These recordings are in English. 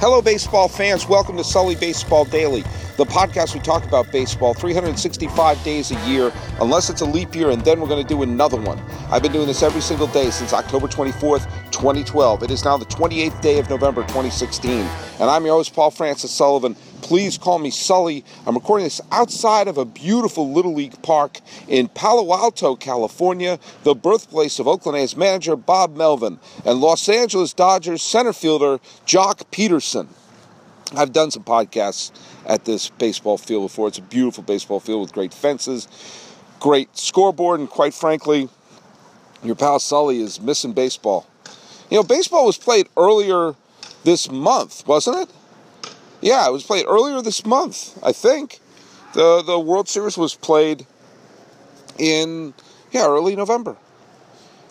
Hello, baseball fans. Welcome to Sully Baseball Daily, the podcast we talk about baseball 365 days a year, unless it's a leap year, and then we're going to do another one. I've been doing this every single day since October 24th, 2012. It is now the 28th day of November 2016, and I'm your host, Paul Francis Sullivan. Please call me Sully. I'm recording this outside of a beautiful Little League park in Palo Alto, California, the birthplace of Oakland A's manager Bob Melvin and Los Angeles Dodgers center fielder Joc Pederson. I've done some podcasts at this baseball field before. It's a beautiful baseball field with great fences, great scoreboard, and quite frankly, your pal Sully is missing baseball. You know, baseball was played earlier this month, wasn't it? Yeah, it was played earlier this month, I think. The the World Series was played in yeah, early November.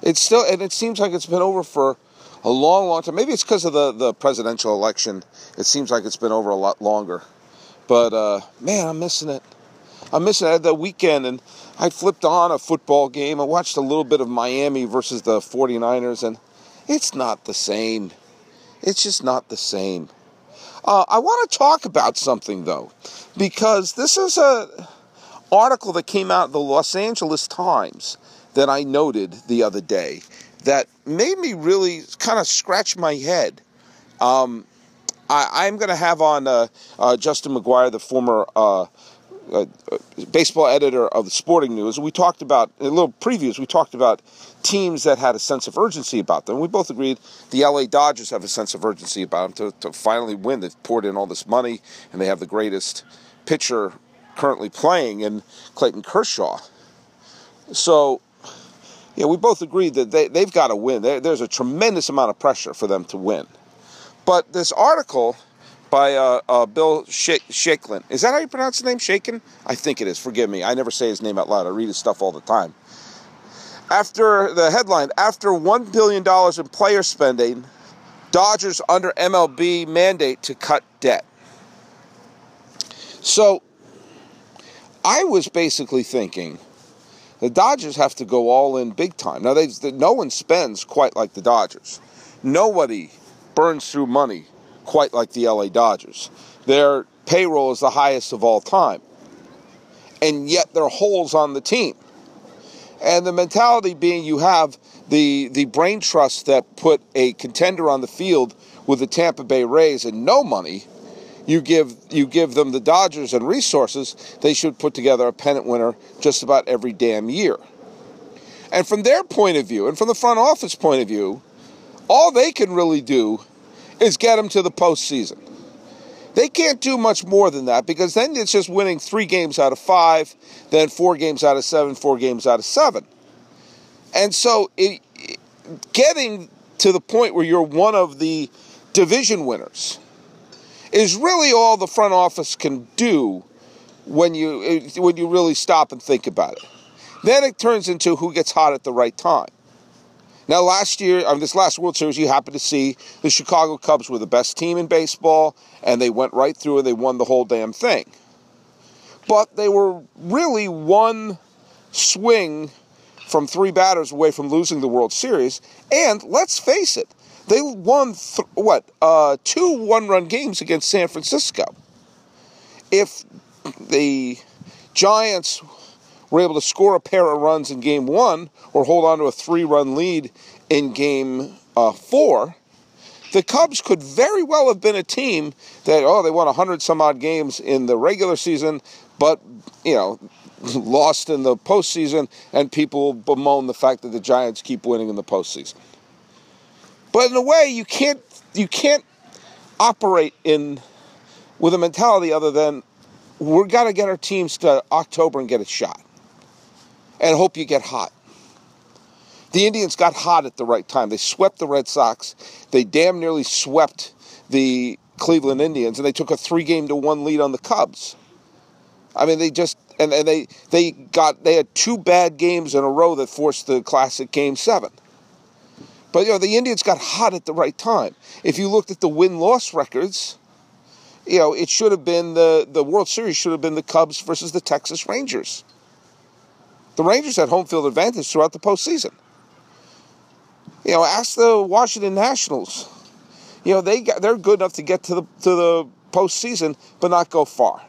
It's still and it seems like it's been over for a long, long time. Maybe it's because of the, the presidential election. It seems like it's been over a lot longer. But uh, man, I'm missing it. I'm missing it. I had the weekend and I flipped on a football game. I watched a little bit of Miami versus the 49ers, and it's not the same. It's just not the same. Uh, I want to talk about something though, because this is a article that came out of the Los Angeles Times that I noted the other day that made me really kind of scratch my head. Um, I, am going to have on uh, uh, Justin McGuire, the former uh, baseball editor of the Sporting News. We talked about in little previews. We talked about teams that had a sense of urgency about them. We both agreed the LA Dodgers have a sense of urgency about them to, to finally win. They've poured in all this money, and they have the greatest pitcher currently playing in Clayton Kershaw. So, yeah, we both agreed that they, they've got to win. There, there's a tremendous amount of pressure for them to win. But this article by uh, uh, Bill Sh- Shaklin. Is that how you pronounce his name? Shaken? I think it is. Forgive me. I never say his name out loud. I read his stuff all the time. After the headline, after $1 billion in player spending, Dodgers under MLB mandate to cut debt. So I was basically thinking the Dodgers have to go all in big time. Now, they, no one spends quite like the Dodgers. Nobody burns through money quite like the LA Dodgers. Their payroll is the highest of all time. And yet there are holes on the team. And the mentality being you have the, the brain trust that put a contender on the field with the Tampa Bay Rays and no money, you give you give them the Dodgers and resources, they should put together a pennant winner just about every damn year. And from their point of view, and from the front office point of view, all they can really do is get them to the postseason. They can't do much more than that because then it's just winning three games out of five, then four games out of seven, four games out of seven. And so it, getting to the point where you're one of the division winners is really all the front office can do when you when you really stop and think about it. Then it turns into who gets hot at the right time. Now, last year, mean, this last World Series, you happened to see the Chicago Cubs were the best team in baseball, and they went right through and they won the whole damn thing. But they were really one swing from three batters away from losing the World Series. And let's face it, they won th- what uh, two one-run games against San Francisco. If the Giants were able to score a pair of runs in game one or hold on to a three run lead in game uh, four, the Cubs could very well have been a team that, oh, they won 100 some odd games in the regular season, but, you know, lost in the postseason, and people bemoan the fact that the Giants keep winning in the postseason. But in a way, you can't you can't operate in with a mentality other than we're got to get our teams to October and get a shot and hope you get hot. The Indians got hot at the right time. They swept the Red Sox. They damn nearly swept the Cleveland Indians, and they took a three game to one lead on the Cubs. I mean, they just and, and they they got they had two bad games in a row that forced the classic game seven. But you know, the Indians got hot at the right time. If you looked at the win loss records, you know, it should have been the the World Series should have been the Cubs versus the Texas Rangers. The Rangers had home field advantage throughout the postseason. You know, ask the Washington Nationals. you know, they got, they're good enough to get to the to the postseason, but not go far.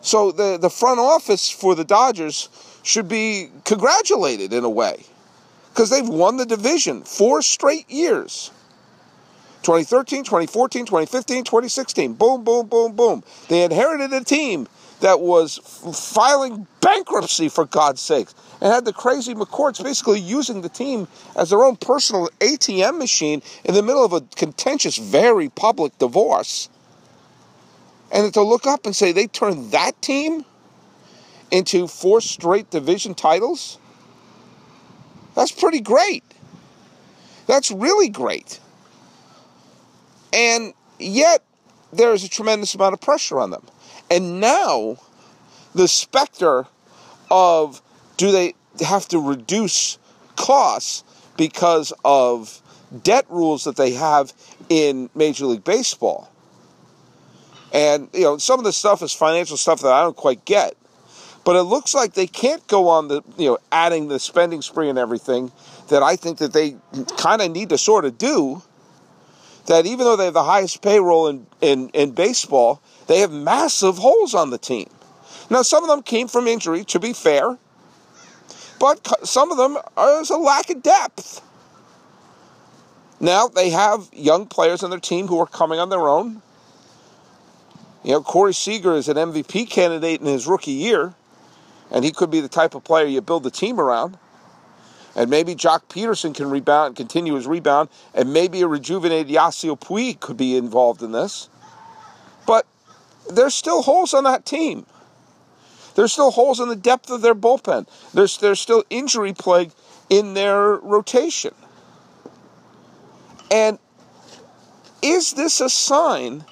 So the the front office for the Dodgers should be congratulated in a way, because they've won the division four straight years. 2013, 2014, 2015, 2016. Boom, boom, boom, boom. They inherited a team that was filing bankruptcy, for God's sakes, and had the crazy McCourts basically using the team as their own personal ATM machine in the middle of a contentious, very public divorce. And to look up and say they turned that team into four straight division titles, that's pretty great. That's really great. And yet, there's a tremendous amount of pressure on them. And now, the specter of do they have to reduce costs because of debt rules that they have in Major League Baseball. And, you know, some of the stuff is financial stuff that I don't quite get. But it looks like they can't go on the, you know, adding the spending spree and everything that I think that they kind of need to sort of do that even though they have the highest payroll in, in, in baseball, they have massive holes on the team. Now, some of them came from injury, to be fair, but some of them is a lack of depth. Now, they have young players on their team who are coming on their own. You know, Corey Seager is an MVP candidate in his rookie year, and he could be the type of player you build the team around. And maybe Joc Pederson can rebound, and continue his rebound, and maybe a rejuvenated Yasiel Puig could be involved in this. But there's still holes on that team. There's still holes in the depth of their bullpen. There's there's still injury plague in their rotation. And is this a sign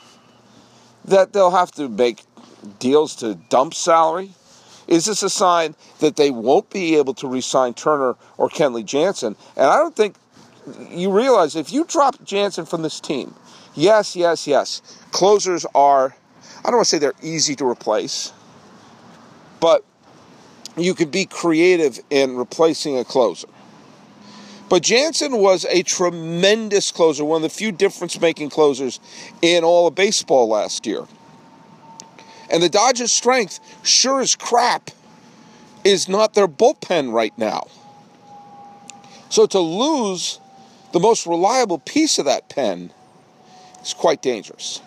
that they'll have to make deals to dump salary? Is this a sign that they won't be able to re-sign Turner or Kenley Jansen? And I don't think you realize if you drop Jansen from this team, yes, yes, yes, closers are, I don't want to say they're easy to replace, but you could be creative in replacing a closer. But Jansen was a tremendous closer, one of the few difference making closers in all of baseball last year. And the Dodgers' strength, sure as crap, is not their bullpen right now. So to lose the most reliable piece of that pen is quite dangerous.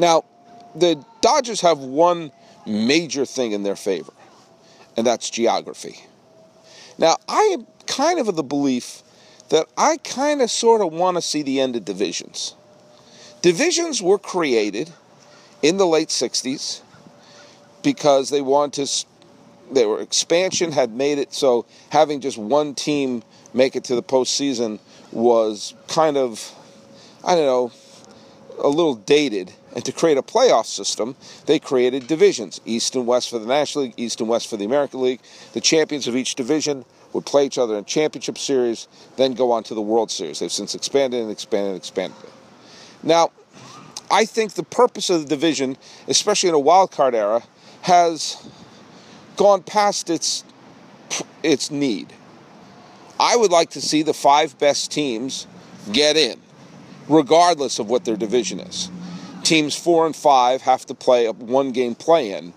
Now, the Dodgers have one major thing in their favor, and that's geography. Now, I am kind of of the belief that I kind of sort of want to see the end of divisions. Divisions were created in the late 60s because they wanted to they were expansion had made it so having just one team make it to the postseason was kind of I don't know a little dated and to create a playoff system they created divisions east and west for the national league east and west for the american league the champions of each division would play each other in championship series then go on to the world series they've since expanded and expanded and expanded now I think the purpose of the division, especially in a wild card era, has gone past its its need. I would like to see the five best teams get in, regardless of what their division is. Teams four and five have to play a one game play in,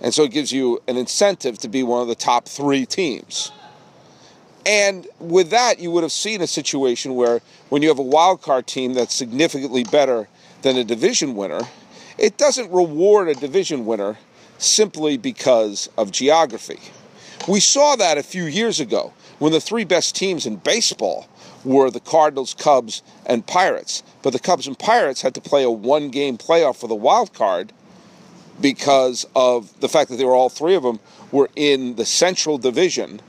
and so it gives you an incentive to be one of the top three teams. And with that, you would have seen a situation where when you have a wild card team that's significantly better than a division winner, it doesn't reward a division winner simply because of geography. We saw that a few years ago when the three best teams in baseball were the Cardinals, Cubs, and Pirates. But the Cubs and Pirates had to play a one game playoff for the wild card because of the fact that they were all three of them were in the Central Division.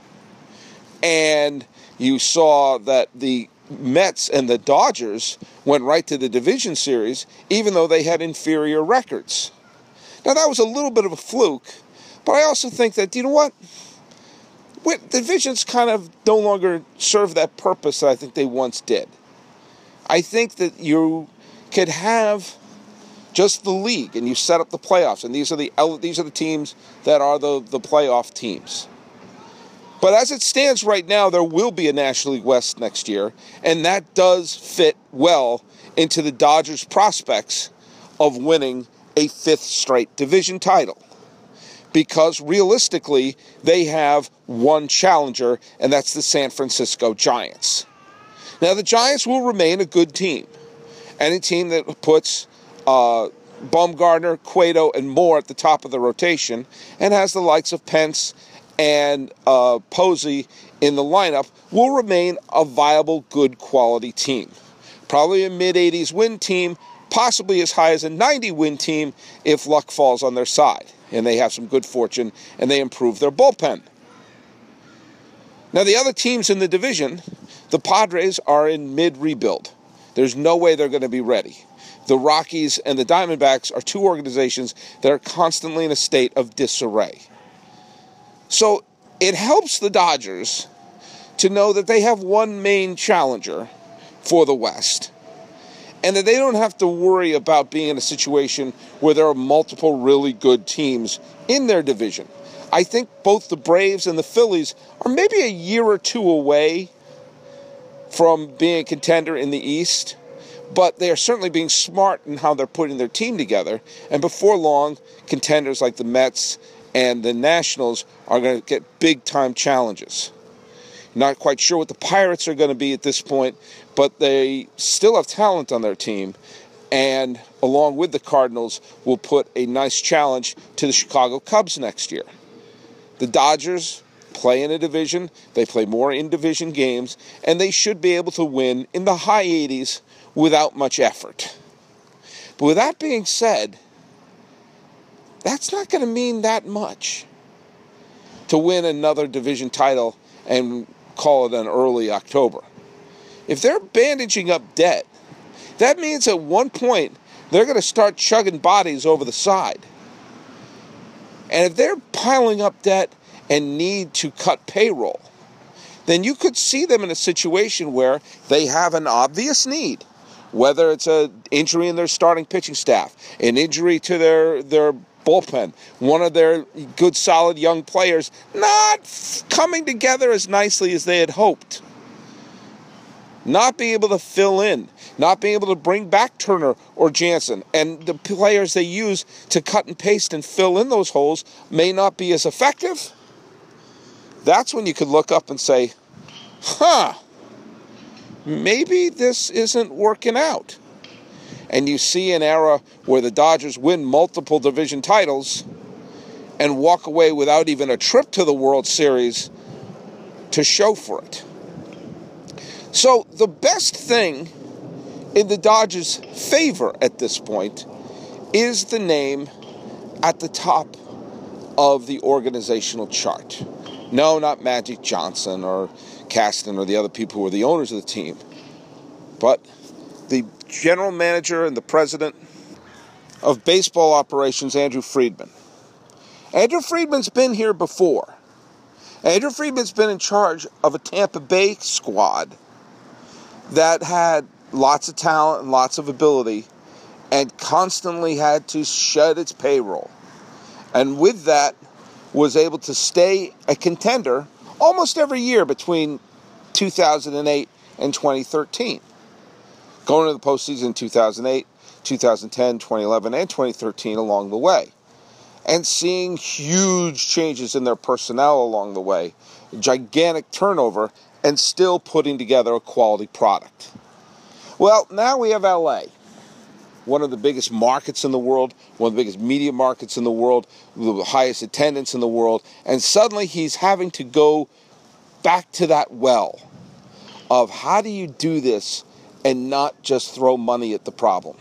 And you saw that the Mets and the Dodgers went right to the division series, even though they had inferior records. Now, that was a little bit of a fluke, but I also think that, you know what? The divisions kind of no longer serve that purpose that I think they once did. I think that you could have just the league and you set up the playoffs, and these are the these are the teams that are the, the playoff teams. But as it stands right now, there will be a National League West next year, and that does fit well into the Dodgers' prospects of winning a fifth straight division title. Because realistically, they have one challenger, and that's the San Francisco Giants. Now, the Giants will remain a good team, and a team that puts uh, Bumgarner, Cueto, and Moore at the top of the rotation, and has the likes of Pence and uh, Posey in the lineup, will remain a viable, good quality team. Probably a mid 80s win team, possibly as high as a 90 win team if luck falls on their side and they have some good fortune and they improve their bullpen. Now, the other teams in the division, the Padres are in mid rebuild. There's no way they're going to be ready. The Rockies and the Diamondbacks are two organizations that are constantly in a state of disarray. So it helps the Dodgers to know that they have one main challenger for the West and that they don't have to worry about being in a situation where there are multiple really good teams in their division. I think both the Braves and the Phillies are maybe a year or two away from being a contender in the East, but they are certainly being smart in how they're putting their team together. And before long, contenders like the Mets and the Nationals are going to get big time challenges. Not quite sure what the Pirates are going to be at this point, but they still have talent on their team. And along with the Cardinals, will put a nice challenge to the Chicago Cubs next year. The Dodgers play in a division, they play more in division games, and they should be able to win in the high 80s without much effort. But with that being said, that's not going to mean that much to win another division title and call it an early October. If they're bandaging up debt, that means at one point they're going to start chugging bodies over the side. And if they're piling up debt and need to cut payroll, then you could see them in a situation where they have an obvious need, whether it's an injury in their starting pitching staff, an injury to their, their bullpen, one of their good, solid young players not coming together as nicely as they had hoped. Not being able to fill in, not being able to bring back Turner or Jansen, and the players they use to cut and paste and fill in those holes may not be as effective. That's when you could look up and say, huh, maybe this isn't working out and you see an era where the Dodgers win multiple division titles and walk away without even a trip to the World Series to show for it. So, the best thing in the Dodgers' favor at this point is the name at the top of the organizational chart. No, not Magic Johnson or Kasten or the other people who are the owners of the team, but the general manager and the president of baseball operations, Andrew Friedman. Andrew Friedman's been here before. Andrew Friedman's been in charge of a Tampa Bay squad that had lots of talent and lots of ability and constantly had to shed its payroll. And with that, was able to stay a contender almost every year between 2008 and 2013 going to the postseason in 2008, 2010, 2011, and 2013 along the way. And seeing huge changes in their personnel along the way, gigantic turnover, and still putting together a quality product. Well, now we have LA, one of the biggest markets in the world, one of the biggest media markets in the world, the highest attendance in the world, and suddenly he's having to go back to that well of how do you do this and not just throw money at the problem.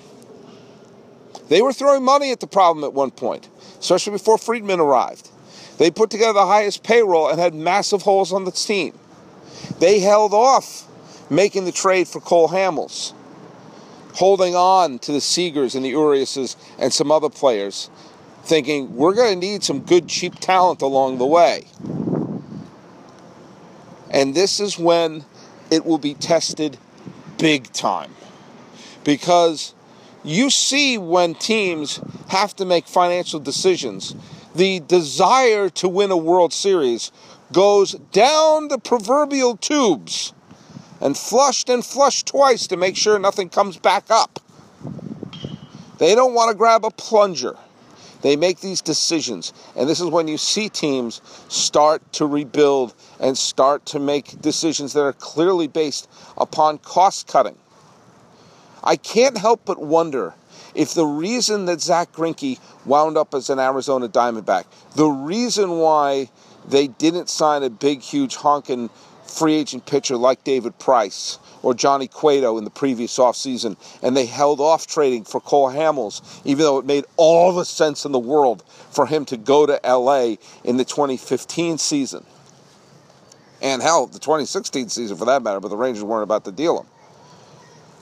They were throwing money at the problem at one point, especially before Friedman arrived. They put together the highest payroll and had massive holes on the team. They held off making the trade for Cole Hamels, holding on to the Seagers and the Uriases and some other players, thinking we're going to need some good, cheap talent along the way. And this is when it will be tested big time. Because you see when teams have to make financial decisions, the desire to win a World Series goes down the proverbial tubes and flushed and flushed twice to make sure nothing comes back up. They don't want to grab a plunger. They make these decisions. And this is when you see teams start to rebuild and start to make decisions that are clearly based upon cost cutting. I can't help but wonder if the reason that Zack Greinke wound up as an Arizona Diamondback, the reason why they didn't sign a big, huge honking free agent pitcher like David Price or Johnny Cueto in the previous offseason, and they held off trading for Cole Hamels, even though it made all the sense in the world for him to go to LA in the 2015 season. And hell, the 2016 season for that matter, but the Rangers weren't about to deal him.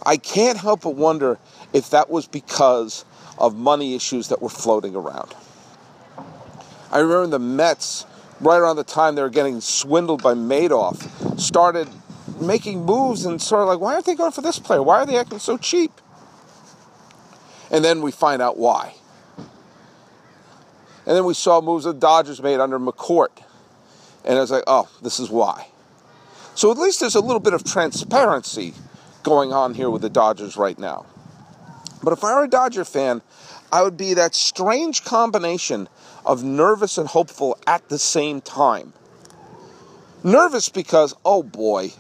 I can't help but wonder if that was because of money issues that were floating around. I remember the Mets, right around the time they were getting swindled by Madoff, started making moves and sort of like, why aren't they going for this player? Why are they acting so cheap? And then we find out why. And then we saw moves the Dodgers made under McCourt. And I was like, oh, this is why. So at least there's a little bit of transparency going on here with the Dodgers right now. But if I were a Dodger fan, I would be that strange combination of nervous and hopeful at the same time. Nervous because, oh boy,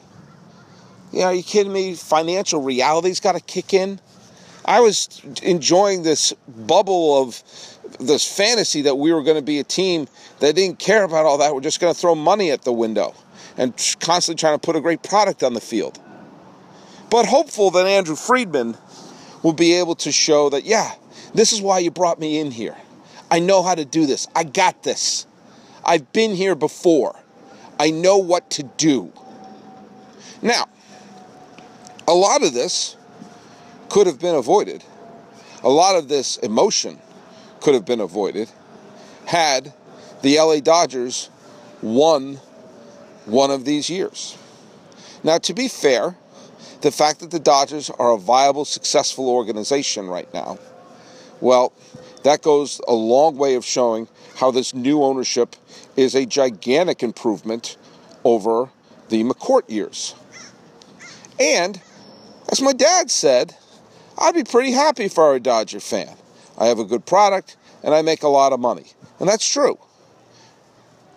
yeah, are you kidding me? Financial reality's got to kick in. I was enjoying this bubble of this fantasy that we were going to be a team that didn't care about all that. We're just going to throw money at the window and constantly trying to put a great product on the field. But hopeful that Andrew Friedman will be able to show that, yeah, this is why you brought me in here. I know how to do this. I got this. I've been here before. I know what to do. Now, a lot of this could have been avoided. A lot of this emotion could have been avoided had the LA Dodgers won one of these years. Now, to be fair, the fact that the Dodgers are a viable, successful organization right now, well, that goes a long way of showing how this new ownership is a gigantic improvement over the McCourt years. And, as my dad said, I'd be pretty happy if I were a Dodger fan. I have a good product and I make a lot of money. And that's true.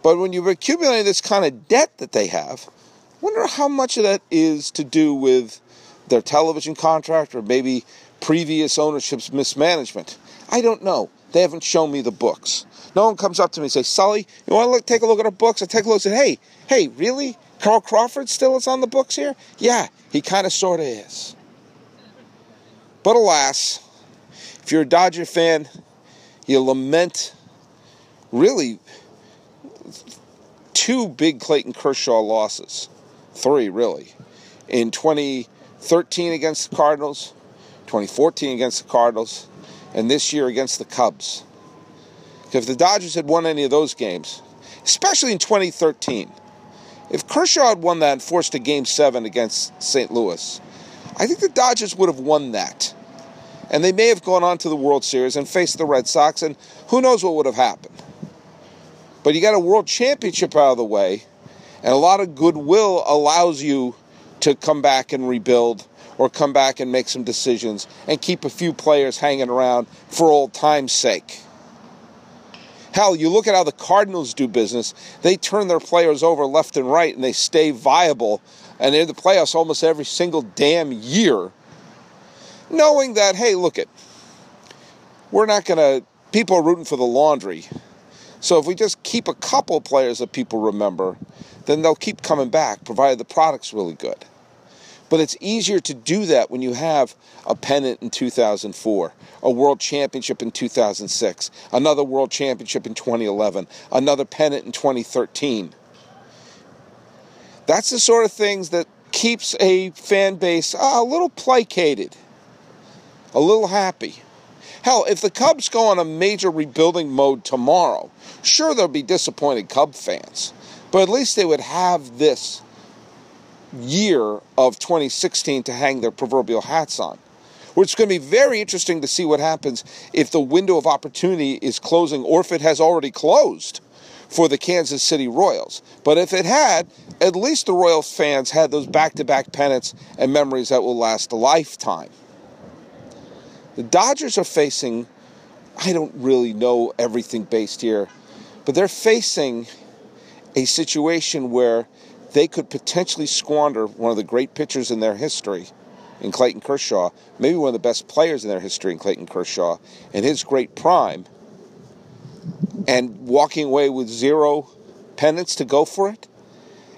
But when you've accumulated this kind of debt that they have, I wonder how much of that is to do with their television contract or maybe previous ownership's mismanagement. I don't know. They haven't shown me the books. No one comes up to me and says, Sully, you want to look, take a look at our books? I take a look and say, hey, hey, really? Carl Crawford still is on the books here? Yeah, he kind of sort of is. But alas, if you're a Dodger fan, you lament really two big Clayton Kershaw losses three really, in 2013 against the Cardinals, 2014 against the Cardinals, and this year against the Cubs. If the Dodgers had won any of those games, especially in 2013, if Kershaw had won that and forced a game seven against St. Louis, I think the Dodgers would have won that. And they may have gone on to the World Series and faced the Red Sox, and who knows what would have happened. But you got a World Championship out of the way, and a lot of goodwill allows you to come back and rebuild or come back and make some decisions and keep a few players hanging around for old time's sake. Hell, you look at how the Cardinals do business. They turn their players over left and right and they stay viable and they're in the playoffs almost every single damn year. Knowing that, hey, look it, we're not to, people are rooting for the laundry. So if we just keep a couple players that people remember, then they'll keep coming back, provided the product's really good. But it's easier to do that when you have a pennant in 2004, a world championship in 2006, another world championship in 2011, another pennant in 2013. That's the sort of things that keeps a fan base a little placated, a little happy. Hell, if the Cubs go on a major rebuilding mode tomorrow, sure there'll be disappointed Cub fans. But at least they would have this year of 2016 to hang their proverbial hats on. Which is going to be very interesting to see what happens if the window of opportunity is closing or if it has already closed for the Kansas City Royals. But if it had, at least the Royals fans had those back to back pennants and memories that will last a lifetime. The Dodgers are facing, I don't really know everything based here, but they're facing a situation where they could potentially squander one of the great pitchers in their history in Clayton Kershaw, maybe one of the best players in their history in Clayton Kershaw, in his great prime, and walking away with zero pennants to go for it.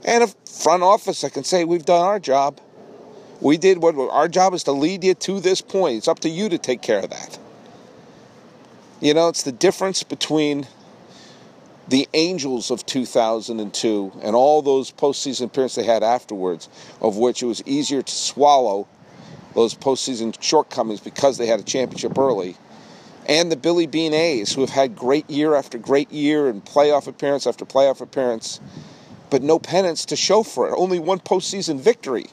And a front office that can say, We've done our job. We did what our job is to lead you to this point. It's up to you to take care of that. You know, it's the difference between the Angels of 2002 and all those postseason appearances they had afterwards, of which it was easier to swallow those postseason shortcomings because they had a championship early, and the Billy Beane A's, who have had great year after great year and playoff appearance after playoff appearance, but no pennants to show for it. Only one postseason victory,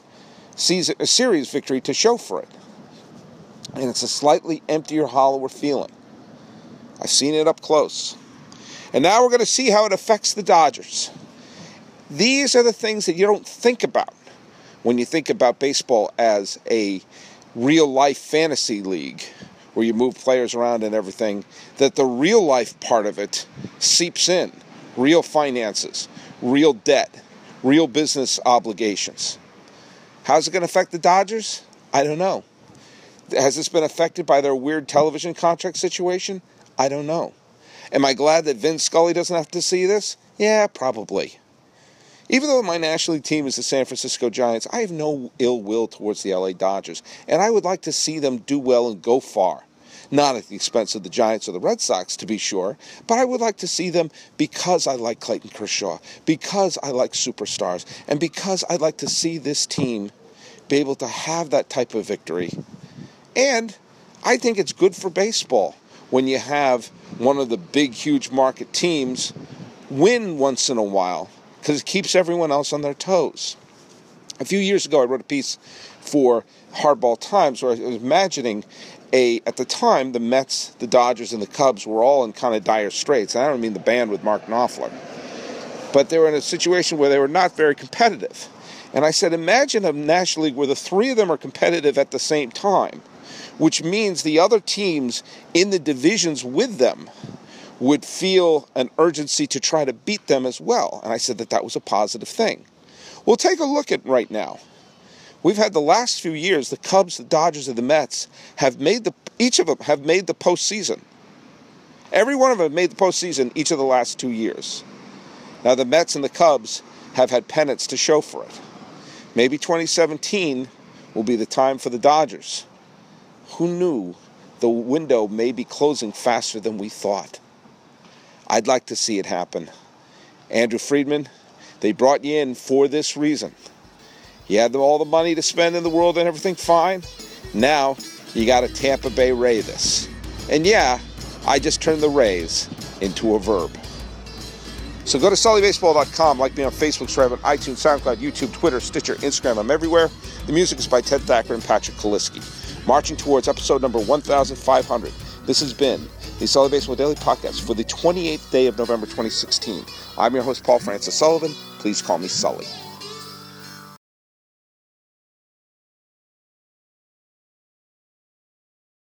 season, a series victory to show for it. And it's a slightly emptier, hollower feeling. I've seen it up close. And now we're going to see how it affects the Dodgers. These are the things that you don't think about when you think about baseball as a real life fantasy league where you move players around and everything, that the real life part of it seeps in real finances, real debt, real business obligations. How's it going to affect the Dodgers? I don't know. Has this been affected by their weird television contract situation? I don't know. Am I glad that Vin Scully doesn't have to see this? Yeah, probably. Even though my National League team is the San Francisco Giants, I have no ill will towards the LA Dodgers, and I would like to see them do well and go far. Not at the expense of the Giants or the Red Sox, to be sure, but I would like to see them because I like Clayton Kershaw, because I like superstars, and because I'd like to see this team be able to have that type of victory. And I think it's good for baseball when you have one of the big, huge market teams win once in a while because it keeps everyone else on their toes. A few years ago, I wrote a piece for Hardball Times where I was imagining a at the time the Mets, the Dodgers, and the Cubs were all in kind of dire straits. And I don't mean the band with Mark Knopfler, but they were in a situation where they were not very competitive. And I said, imagine a National League where the three of them are competitive at the same time, which means the other teams in the divisions with them would feel an urgency to try to beat them as well. And I said that that was a positive thing. We'll take a look at right now. We've had the last few years, the Cubs, the Dodgers, and the Mets have made the each of them have made the postseason. Every one of them made the postseason each of the last two years. Now the Mets and the Cubs have had pennants to show for it. Maybe 2017 will be the time for the Dodgers. Who knew the window may be closing faster than we thought? I'd like to see it happen. Andrew Friedman, they brought you in for this reason. You had all the money to spend in the world and everything fine. Now you got to Tampa Bay Ray this. And yeah, I just turned the Rays into a verb. So go to sullybaseball.com, like me on Facebook, subscribe on iTunes, SoundCloud, YouTube, Twitter, Stitcher, Instagram. I'm everywhere. The music is by Ted Thacker and Patrick Kaliski. Marching towards episode number 1500. This has been the Sully Baseball Daily Podcast for the 28th day of November 2016. I'm your host, Paul Francis Sullivan. Please call me Sully.